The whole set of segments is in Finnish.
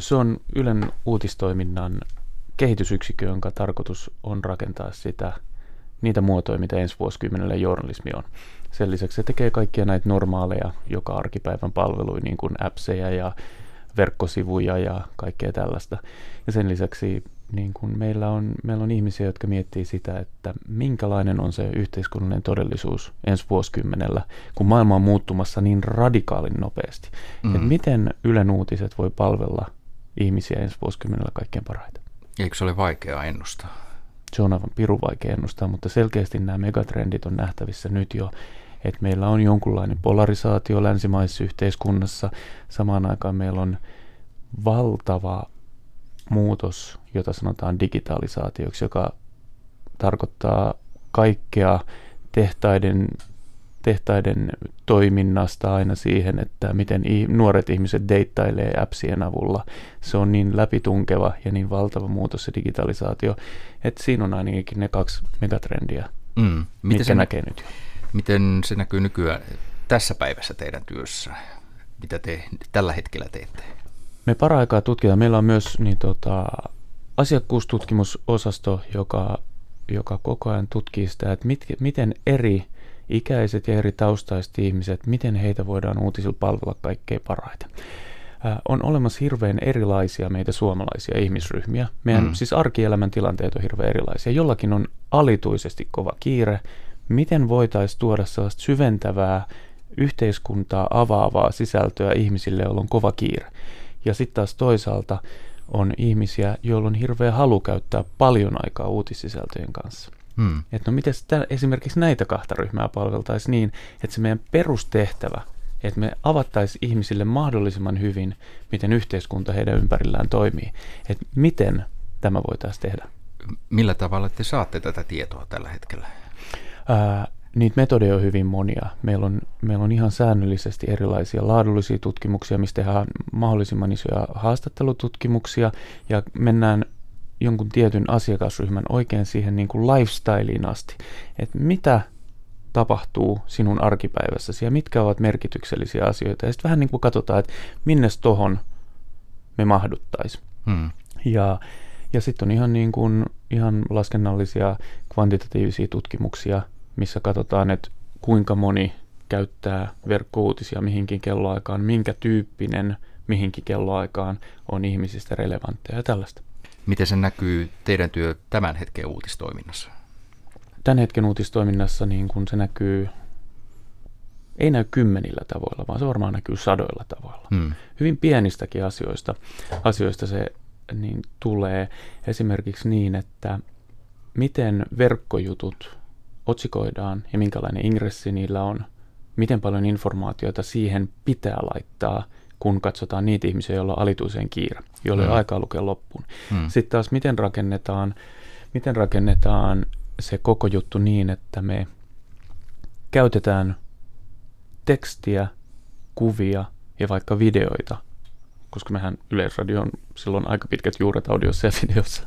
Se on Ylen uutistoiminnan kehitysyksikkö, jonka tarkoitus on rakentaa sitä, niitä muotoja, mitä ensi vuosikymmenellä journalismi on. Sen lisäksi se tekee kaikkia näitä normaaleja joka arkipäivän palveluja, niin kuin appseja ja verkkosivuja ja kaikkea tällaista. Ja sen lisäksi niin kuin meillä, on, meillä on ihmisiä, jotka miettii sitä, että minkälainen on se yhteiskunnallinen todellisuus ensi vuosikymmenellä, kun maailma on muuttumassa niin radikaalin nopeasti. Mm. Että miten Ylen uutiset voi palvella ihmisiä ensi vuosikymmenellä kaikkein parhaiten. Eikö se ole vaikeaa ennustaa? Se on aivan pirun vaikea ennustaa, mutta selkeästi nämä megatrendit on nähtävissä nyt jo, että meillä on jonkunlainen polarisaatio länsimaisessa yhteiskunnassa. Samaan aikaan meillä on valtava muutos, jota sanotaan digitalisaatioksi, joka tarkoittaa kaikkea tehtaiden, tehtaiden toiminnasta aina siihen, että miten nuoret ihmiset deittailee appsien avulla. Se on niin läpitunkeva ja niin valtava muutos se digitalisaatio, että siinä on ainakin ne kaksi megatrendiä, mm. Miten mitkä se, näkee nyt jo. Miten se näkyy nykyään tässä päivässä teidän työssä? Mitä te tällä hetkellä teette? Me paraikaa tutkitaan. Meillä on myös niin, tota, asiakkuustutkimusosasto, joka, joka koko ajan tutkii sitä, että mit, miten eri ikäiset ja eri taustaiset ihmiset, miten heitä voidaan uutisilla palvella kaikkein parhaiten. On olemassa hirveän erilaisia meitä suomalaisia ihmisryhmiä. Meidän mm. siis arkielämän tilanteet on hirveän erilaisia. Jollakin on alituisesti kova kiire. Miten voitaisiin tuoda sellaista syventävää, yhteiskuntaa avaavaa sisältöä ihmisille, joilla on kova kiire? Ja sitten taas toisaalta on ihmisiä, joilla on hirveä halu käyttää paljon aikaa uutissisältöjen kanssa. Hmm. Että no miten esimerkiksi näitä kahta ryhmää palveltaisiin niin, että se meidän perustehtävä, että me avattaisiin ihmisille mahdollisimman hyvin, miten yhteiskunta heidän ympärillään toimii. Että miten tämä voitaisiin tehdä. Millä tavalla te saatte tätä tietoa tällä hetkellä? Ää, Niitä metodeja on hyvin monia. Meillä on, meillä on ihan säännöllisesti erilaisia laadullisia tutkimuksia, mistä tehdään mahdollisimman isoja haastattelututkimuksia ja mennään jonkun tietyn asiakasryhmän oikein siihen niin kuin lifestyleen asti, että mitä tapahtuu sinun arkipäivässäsi ja mitkä ovat merkityksellisiä asioita. Ja sitten vähän niin kuin katsotaan, että minne tohon me mahduttaisiin. Hmm. Ja, ja sitten on ihan, niin kuin, ihan laskennallisia kvantitatiivisia tutkimuksia – missä katsotaan, että kuinka moni käyttää verkkouutisia mihinkin kelloaikaan, minkä tyyppinen mihinkin kelloaikaan on ihmisistä relevantteja ja tällaista. Miten se näkyy teidän työ tämän hetken uutistoiminnassa? Tämän hetken uutistoiminnassa niin kun se näkyy, ei näy kymmenillä tavoilla, vaan se varmaan näkyy sadoilla tavoilla. Hmm. Hyvin pienistäkin asioista, asioista se niin tulee esimerkiksi niin, että miten verkkojutut otsikoidaan ja minkälainen ingressi niillä on, miten paljon informaatiota siihen pitää laittaa, kun katsotaan niitä ihmisiä, joilla on alituiseen kiire, joilla mm. aikaa lukea loppuun. Mm. Sitten taas miten rakennetaan, miten rakennetaan se koko juttu niin, että me käytetään tekstiä, kuvia ja vaikka videoita – koska mehän Yleisradio on silloin aika pitkät juuret audiossa ja videossa.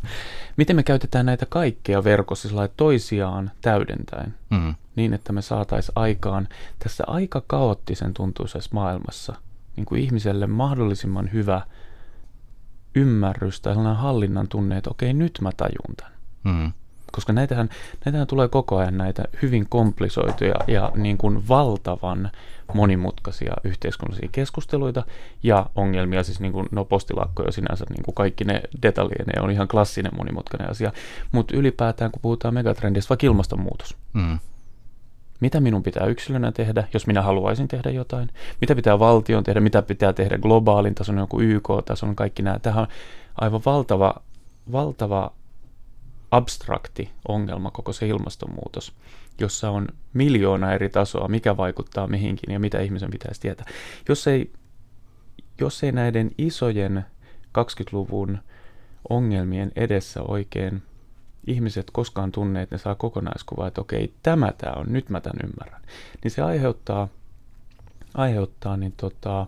Miten me käytetään näitä kaikkea verkossa sillä toisiaan täydentäen, mm. niin että me saataisiin aikaan tässä aika kaoottisen tuntuisessa maailmassa niin kuin ihmiselle mahdollisimman hyvä ymmärrys tai sellainen hallinnan tunne, että okei, nyt mä tajun tämän. Mm koska näitähän, näitähän tulee koko ajan näitä hyvin komplisoituja ja niin kuin valtavan monimutkaisia yhteiskunnallisia keskusteluita ja ongelmia, siis niin kuin, no postilakkoja sinänsä, niin kuin kaikki ne ne on ihan klassinen monimutkainen asia, mutta ylipäätään kun puhutaan megatrendistä, vaikka ilmastonmuutos. Mm. Mitä minun pitää yksilönä tehdä, jos minä haluaisin tehdä jotain? Mitä pitää valtion tehdä? Mitä pitää tehdä globaalin tason, joku YK-tason, kaikki nämä. Tähän on aivan valtava, valtava abstrakti ongelma koko se ilmastonmuutos, jossa on miljoona eri tasoa, mikä vaikuttaa mihinkin ja mitä ihmisen pitäisi tietää. Jos ei, jos ei näiden isojen 20-luvun ongelmien edessä oikein ihmiset koskaan tunne, että ne saa kokonaiskuvaa, että okei, tämä tämä on, nyt mä tämän ymmärrän, niin se aiheuttaa, aiheuttaa niin tota,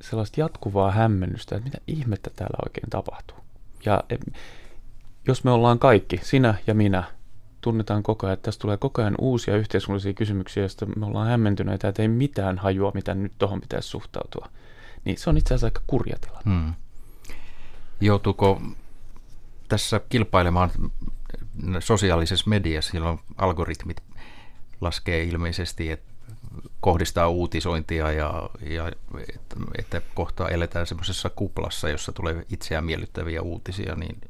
sellaista jatkuvaa hämmennystä, että mitä ihmettä täällä oikein tapahtuu. Ja jos me ollaan kaikki, sinä ja minä, tunnetaan koko ajan, että tästä tulee koko ajan uusia yhteiskunnallisia kysymyksiä, joista me ollaan hämmentyneitä, että ei mitään hajua, mitä nyt tuohon pitäisi suhtautua. Niin se on itse asiassa aika kurja tilanne. Hmm. Joutuuko tässä kilpailemaan sosiaalisessa mediassa, silloin algoritmit laskee ilmeisesti, että kohdistaa uutisointia ja, ja että, että kohta eletään semmoisessa kuplassa, jossa tulee itseään miellyttäviä uutisia, niin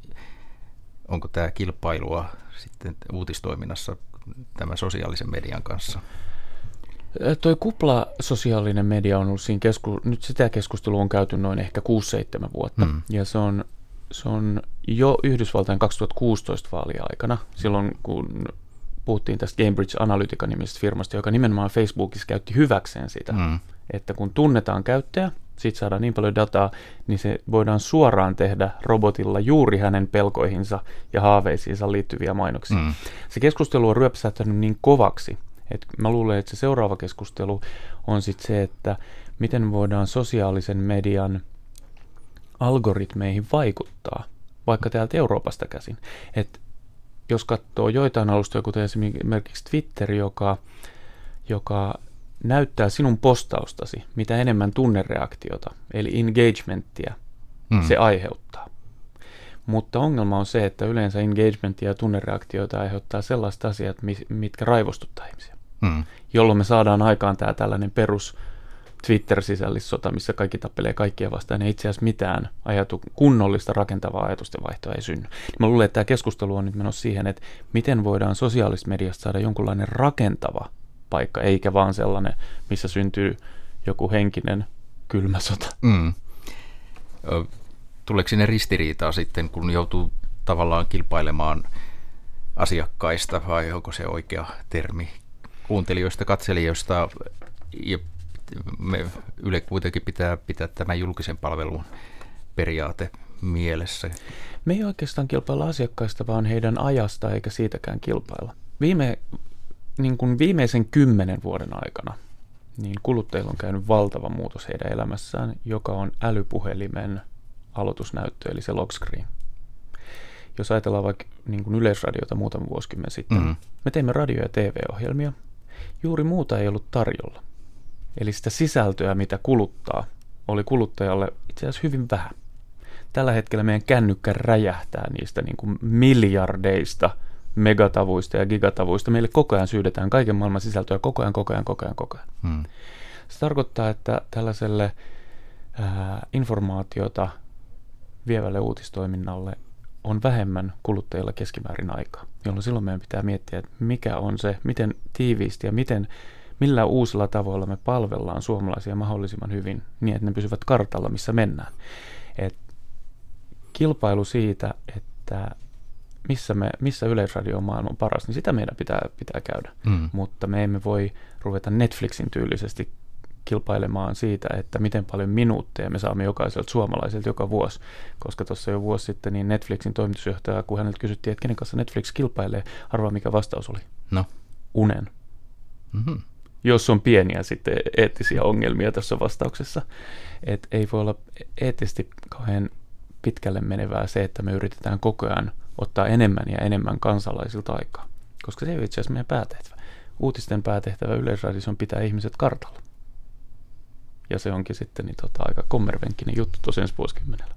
onko tämä kilpailua sitten uutistoiminnassa tämän sosiaalisen median kanssa? Toi kupla sosiaalinen media on ollut siinä kesku... nyt sitä keskustelua on käyty noin ehkä 6-7 vuotta, mm. ja se on, se on jo Yhdysvaltain 2016 vaalien aikana, silloin kun puhuttiin tästä Cambridge Analytica nimisestä firmasta, joka nimenomaan Facebookissa käytti hyväkseen sitä, mm. että kun tunnetaan käyttäjä, siitä saadaan niin paljon dataa, niin se voidaan suoraan tehdä robotilla juuri hänen pelkoihinsa ja haaveisiinsa liittyviä mainoksia. Mm. Se keskustelu on ryöpsähtänyt niin kovaksi, että mä luulen, että se seuraava keskustelu on sitten se, että miten voidaan sosiaalisen median algoritmeihin vaikuttaa, vaikka täältä Euroopasta käsin. Että jos katsoo joitain alustoja, kuten esimerkiksi Twitter, joka, joka näyttää sinun postaustasi, mitä enemmän tunnereaktiota, eli engagementtia mm. se aiheuttaa. Mutta ongelma on se, että yleensä engagementtia ja tunnereaktioita aiheuttaa sellaiset asiat, mitkä raivostuttaa ihmisiä. Mm. Jolloin me saadaan aikaan tämä tällainen perus Twitter-sisällissota, missä kaikki tappelee kaikkia vastaan, ja itse asiassa mitään ajatu, kunnollista rakentavaa ajatusten vaihtoa ei synny. Mä luulen, että tämä keskustelu on nyt menossa siihen, että miten voidaan sosiaalisesta mediasta saada jonkunlainen rakentava paikka, eikä vaan sellainen, missä syntyy joku henkinen kylmä sota. Mm. Tuleeko sinne ristiriitaa sitten, kun joutuu tavallaan kilpailemaan asiakkaista, vai onko se oikea termi, kuuntelijoista, katselijoista ja me Yle kuitenkin pitää pitää tämän julkisen palvelun periaate mielessä. Me ei oikeastaan kilpailla asiakkaista, vaan heidän ajasta eikä siitäkään kilpailla. Viime, niin kuin viimeisen kymmenen vuoden aikana niin kuluttajilla on käynyt valtava muutos heidän elämässään, joka on älypuhelimen aloitusnäyttö, eli se lockscreen. Jos ajatellaan vaikka niin kuin yleisradiota muutama vuosikymmen sitten, mm-hmm. me teimme radio- ja TV-ohjelmia. Juuri muuta ei ollut tarjolla. Eli sitä sisältöä, mitä kuluttaa, oli kuluttajalle itse asiassa hyvin vähän. Tällä hetkellä meidän kännykkä räjähtää niistä niin kuin miljardeista megatavuista ja gigatavuista. Meille koko ajan syydetään kaiken maailman sisältöä koko ajan, koko ajan, koko ajan, koko ajan. Hmm. Se tarkoittaa, että tällaiselle ää, informaatiota vievälle uutistoiminnalle on vähemmän kuluttajilla keskimäärin aikaa, jolloin silloin meidän pitää miettiä, että mikä on se, miten tiiviisti ja miten millä uusilla tavoilla me palvellaan suomalaisia mahdollisimman hyvin niin, että ne pysyvät kartalla, missä mennään. Et kilpailu siitä, että missä, me, missä yleisradio on maailman paras, niin sitä meidän pitää, pitää käydä. Mm. Mutta me emme voi ruveta Netflixin tyylisesti kilpailemaan siitä, että miten paljon minuutteja me saamme jokaiselta suomalaiselta joka vuosi. Koska tuossa jo vuosi sitten niin Netflixin toimitusjohtaja, kun häneltä kysyttiin, että kenen kanssa Netflix kilpailee, arvaa mikä vastaus oli. No. Unen. Mm-hmm jos on pieniä sitten eettisiä ongelmia tässä vastauksessa. Et ei voi olla eettisesti kauhean pitkälle menevää se, että me yritetään koko ajan ottaa enemmän ja enemmän kansalaisilta aikaa, koska se ei ole itse asiassa meidän päätehtävä. Uutisten päätehtävä yleisradiossa on pitää ihmiset kartalla. Ja se onkin sitten niin tota, aika kommervenkkinen juttu tosiaan vuosikymmenellä.